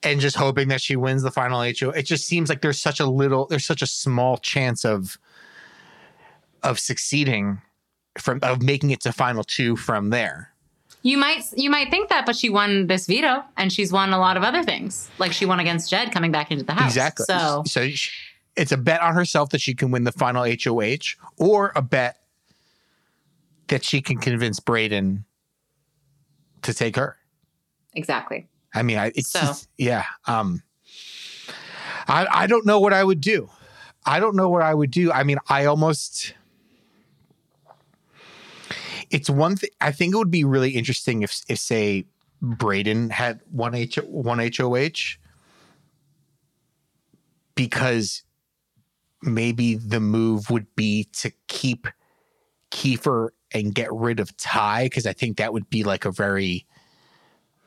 And just hoping that she wins the final HO. It just seems like there's such a little, there's such a small chance of of succeeding from of making it to final two from there. You might you might think that, but she won this veto, and she's won a lot of other things. Like she won against Jed coming back into the house. Exactly. So so sh- it's a bet on herself that she can win the final HOH, or a bet that she can convince Braden to take her. exactly. I mean, I, it's So. just- yeah. Um, I I don't know what I would do. I don't know what I would do. I mean, I almost. It's one thing. I think it would be really interesting if, if say, Braden had one H one HOH, because maybe the move would be to keep Kiefer and get rid of Ty, because I think that would be like a very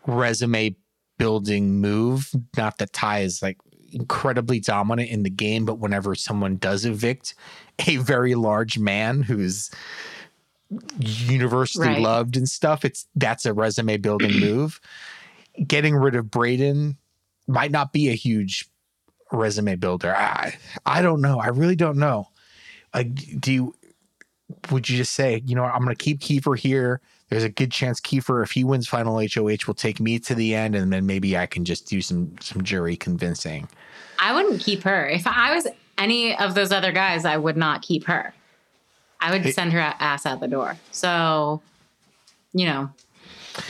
resume building move. Not that Ty is like incredibly dominant in the game, but whenever someone does evict a very large man who's universally Right. loved and stuff, it's that's a resume building move. Getting rid of Braden might not be a huge resume builder. I I don't know. I really don't know. Like, do you would you just say, you know, I'm going to keep Kiefer here? There's a good chance Kiefer, if he wins final HOH, will take me to the end, and then maybe I can just do some some jury convincing. I wouldn't keep her. If I was any of those other guys, I would not keep her. I would send her ass out the door. So, you know,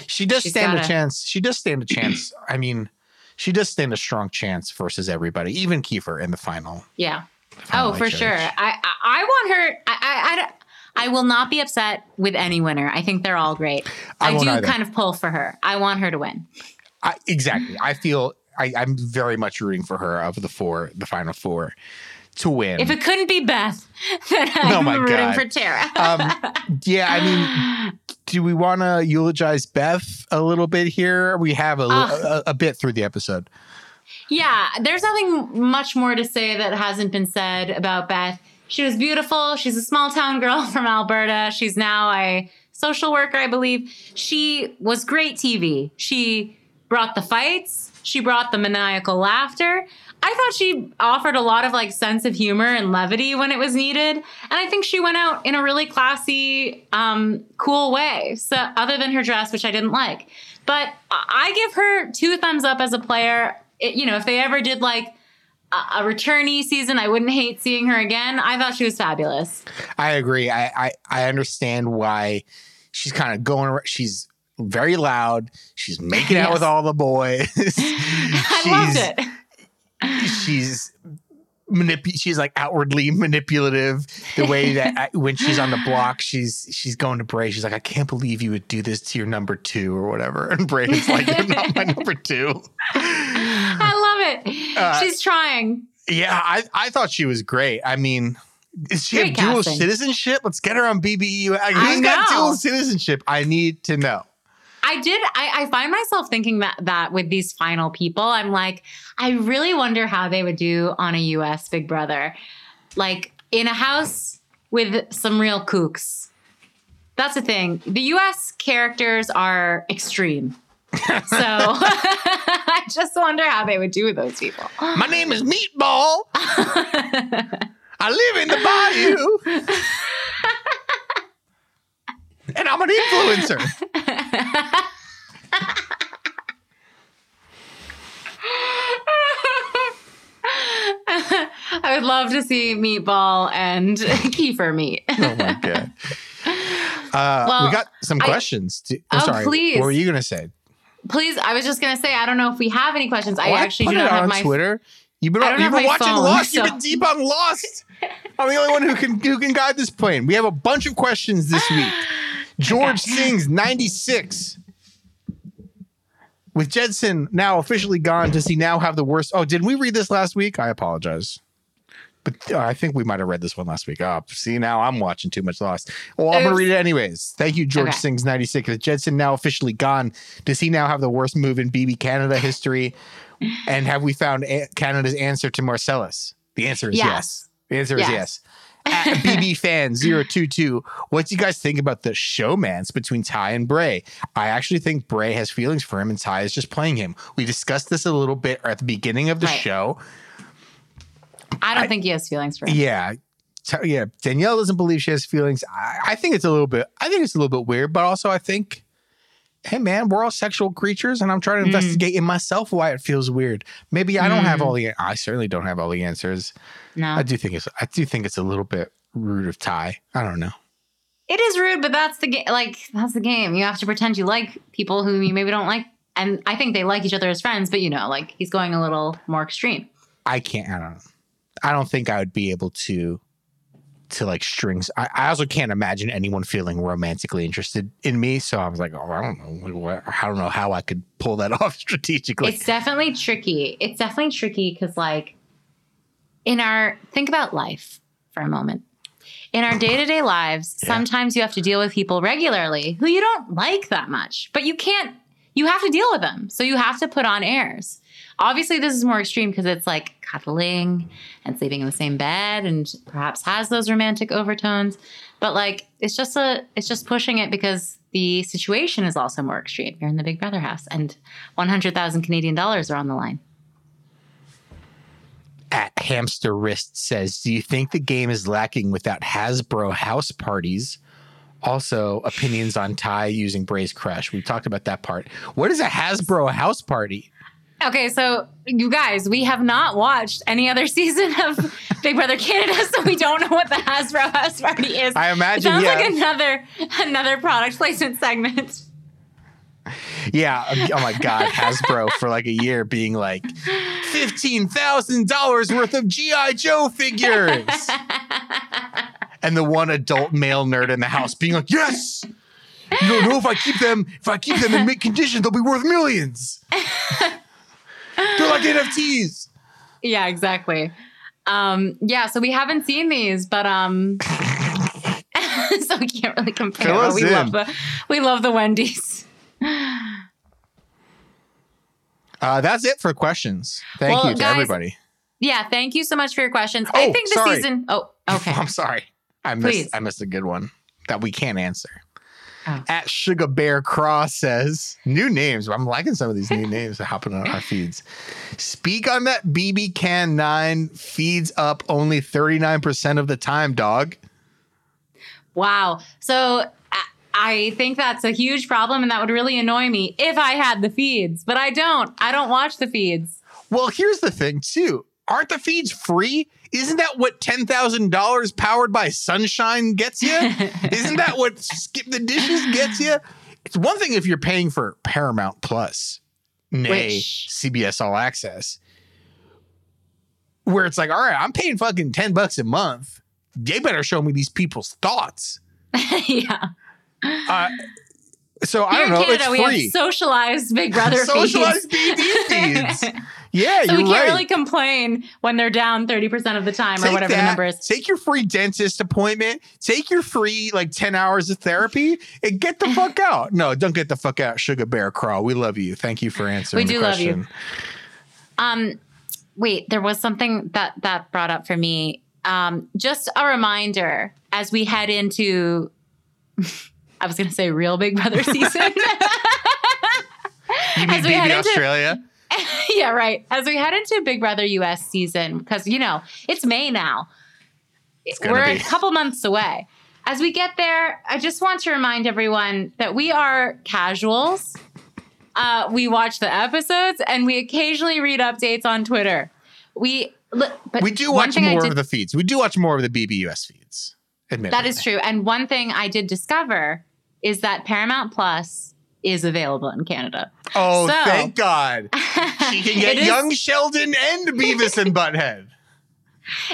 She does stand a gotta- chance. She does stand a chance. I mean, she does stand a strong chance versus everybody, even Kiefer in the final. yeah. final Oh, for sure. I, I I want her. I, I I don't- I will not be upset with any winner. I think they're all great. I I, do either. kind of pull for her. I want her to win. I, exactly. I feel I, I'm very much rooting for her of the four, the final four, to win. If it couldn't be Beth, then I'm Oh my rooting God. for Tara. um, yeah, I mean, do we want to eulogize Beth a little bit here? We have a, Ah. a, a bit through the episode. Yeah, there's nothing much more to say that hasn't been said about Beth. She was beautiful. She's a small town girl from Alberta. She's now a social worker, I believe. She was great TV. She brought the fights, she brought the maniacal laughter. I thought she offered a lot of like sense of humor and levity when it was needed, and I think she went out in a really classy, um, cool way. So other than her dress, which I didn't like, but I give her two thumbs up as a player. It, you know, if they ever did like a, a returnee season, I wouldn't hate seeing her again. I thought she was fabulous. I agree. I I, I understand why she's kind of going. She's very loud. She's making out Yes. with all the boys. I loved it. She's manip- she's like outwardly manipulative. The way that I- when she's on the block she's she's going to Bray. She's like I can't believe you would do this to your number 2 or whatever. And Bray's like you're not my number 2 I love it. Uh, She's trying. yeah I I thought she was great. I mean does she Great have dual casting. citizenship? Let's get her on BBU who's got dual citizenship? I need to know I did. I, I find myself thinking that that with these final people, I'm like, I really wonder how they would do on a U.S. Big Brother, like in a house with some real kooks. That's the thing. The U.S. characters are extreme, so I just wonder how they would do with those people. my name is Meatball I live in the bayou and I'm an influencer I would love to see Meatball and Kiefer meet. Oh my god. Uh, Well, we got some questions. I'm Oh, sorry. please. What were you going to say? Please, I was just gonna say, I don't know if we have any questions. I actually put do it not out have my Twitter. You've been, you've been watching phone, Lost. You've been deep on Lost. I'm the only one who can who can guide this plane. We have a bunch of questions this week. George sings 96. With Jedson now officially gone, does he now have the worst? Oh, did we read this last week? I apologize. But uh, I think we might have read this one last week. Oh, see, now I'm watching too much Lost. Well, I'm going to read it anyways. Thank you, George Okay. Sings 96. With Jedson now officially gone, does he now have the worst move in BB Canada history? And have we found a- Canada's answer to Marcellas? The answer is yes. Yes. The answer is yes. Yes. At BB fan 022, what do you guys think about the showmance between Ty and Bray? I actually think Bray has feelings for him and Ty is just playing him. We discussed this a little bit at the beginning of the Right. show. I don't think he has feelings for him. Yeah. T- Yeah. Danielle doesn't believe she has feelings. I, I think it's a little bit, I think it's a little bit weird, but also I think, hey man, we're all sexual creatures and I'm trying to Mm. investigate in myself why it feels weird. Maybe I don't have Mm. all the, I certainly don't have all the answers. No, I do think it's, I do think it's a little bit rude of Ty. I don't know. it is rude, but that's the game. Like that's the game. You have to pretend you like people who you maybe don't like, and I think they like each other as friends. But you know, like he's going a little more extreme. I can't, I don't know. I don't think I would be able to, to like strings. I, I also can't imagine anyone feeling romantically interested in me. So I was like, oh, I don't know. I don't know how I could pull that off strategically. It's definitely tricky. It's definitely tricky because, like, in our think about life for a moment. In our day to day lives, Yeah. sometimes you have to deal with people regularly who you don't like that much, but you can't. You have to deal with them, so you have to put on airs. Obviously, this is more extreme because it's like cuddling and sleeping in the same bed, and perhaps has those romantic overtones. But like, it's just a, it's just pushing it because the situation is also more extreme. You're in the Big Brother house, and 100,000 Canadian dollars are on the line. at Hamster Wrist says, Do you think the game is lacking without Hasbro house parties? Also, opinions on Ty using Bray's Crush. We talked about that part. What is a Hasbro house party? Okay, so you guys, we have not watched any other season of Big Brother Canada, so we don't know what the Hasbro House Party is. I it imagine, sounds yeah. like another another product placement segment. Yeah. Uh, oh my God. Hasbro for like a year being like $15,000 worth of G.I. Joe figures. and the one adult male nerd in the house being like, Yes. You don't know if I keep them, if I keep them in mint condition, they'll be worth millions. They're like NFTs. yeah, exactly. Um, yeah, so we haven't seen these, but um, so we can't really compare. Fill but us we in. love the we love the Wendy's. Uh, that's it for questions. Thank Well, you to guys- everybody. Yeah, thank you so much for your questions. I Oh, think the sorry. season. Oh, okay. I'm sorry. I missed Please. I missed a good one that we can't answer. Oh. At Sugar Bear Cross says, new names. I'm liking some of these new names that happen on our feeds. Speak on that BB Can 9 feeds up only 39% of the time, dog. Wow. So I- I think that's a huge problem, and that would really annoy me if I had the feeds, but I don't. I don't watch the feeds. Well, here's the thing, too. Aren't the feeds free? Isn't that what $10,000 powered by sunshine gets you? Isn't that what Skip the Dishes gets you? It's one thing if you're paying for Paramount Plus, nay, Which- CBS All Access, where it's like, all right, I'm paying fucking 10 bucks a month. They better show me these people's thoughts. yeah. Uh, so I don't know. in Canada, it's we free. have socialized Big Brother Socialized feeds. BB feeds. Yeah, so we can't right. really complain when they're down 30% of the time or whatever the that, number is. Take your free dentist appointment. Take your free like 10 hours of therapy and get the fuck out. No, don't get the fuck out, Sugar Bear Crawl. We love you. Thank you for answering We the do love you. question. Um, wait, there was something that that brought up for me. Um, just a reminder as we head into, I was going to say real Big Brother season. You mean As we head BB into- Australia? yeah, right. As we head into Big Brother US season, because you know it's May now. gonna We're be. a couple months away. As we get there, I just want to remind everyone that we are casuals. Uh, we watch the episodes and we occasionally read updates on Twitter. We but We do watch more did- of the feeds. We do watch more of the BBUS feeds. Admittedly. That is true. And one thing I did discover is that Paramount Plus is available in Canada. Oh, So- thank God. She can get is- young Sheldon and Beavis and Butthead.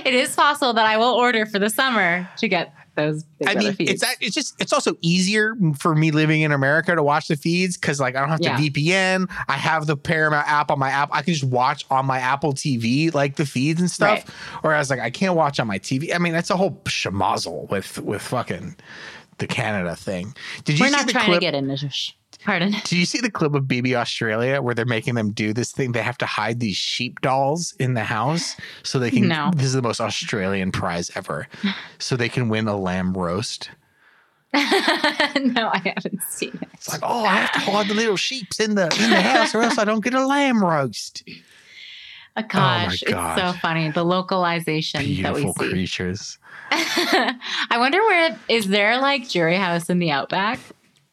It is possible that I will order for the summer to get those. Big I mean, feeds. it's it's just it's also easier for me living in America to watch the feeds because like I don't have to Yeah. VPN. I have the Paramount app on my app. I can just watch on my Apple TV like the feeds and stuff. Right. Whereas like I can't watch on my TV. I mean, that's a whole schmozzle with with fucking the Canada thing. Did you We're not the trying clip? to get into. Sh- pardon. Did you see the clip of BB Australia where they're making them do this thing? They have to hide these sheep dolls in the house so they can. No. This is the most Australian prize ever. So they can win a lamb roast. no, I haven't seen it. It's like, oh, I have to hide the little sheeps in the in the house, or else I don't get a lamb roast. Oh, oh gosh, God. it's so funny. The localization Beautiful that we see. creatures. I wonder where is there like jury house in the outback?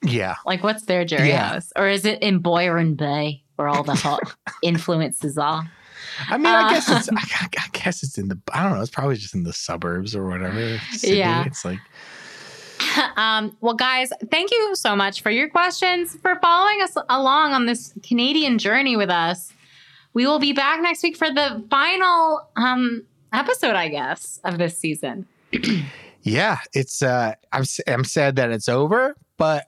Yeah, Like, what's their jury Yeah. house, or is it in Byron Bay where all the hot influences are? I mean, I Uh, guess it's. I, I guess it's in the. I don't know. It's probably just in the suburbs or whatever. Sydney. Yeah. it's like um, well, guys, thank you so much for your questions, for following us along on this Canadian journey with us. We will be back next week for the final um, episode, I guess, of this season. Yeah, it's. uh I'm. I'm sad that it's over, but uh,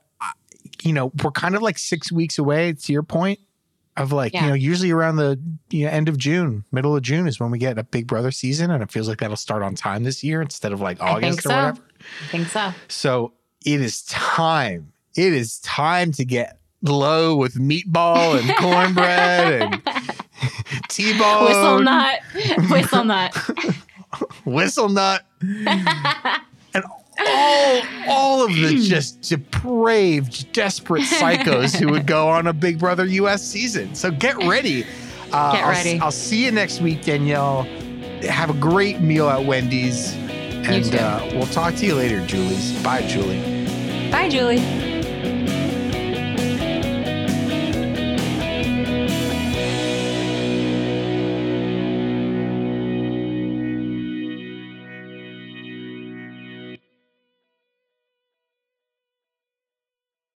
you know, we're kind of like six weeks away. To your point, of like Yeah. you know, usually around the you know, end of June, middle of June is when we get a Big Brother season, and it feels like that'll start on time this year instead of like August or so. whatever. I think so. So it is time. It is time to get low with meatball and cornbread and T-bone, Whistle nut. Whistle nut. whistle nut, all all of the just depraved, desperate psychos who would go on a Big Brother U.S. season. So get ready. Uh, Get I'll- ready. I'll, see you next week, Danielle. Have a great meal at Wendy's. And uh, we'll talk to you later, Julie's. Bye, Julie. Bye, Julie.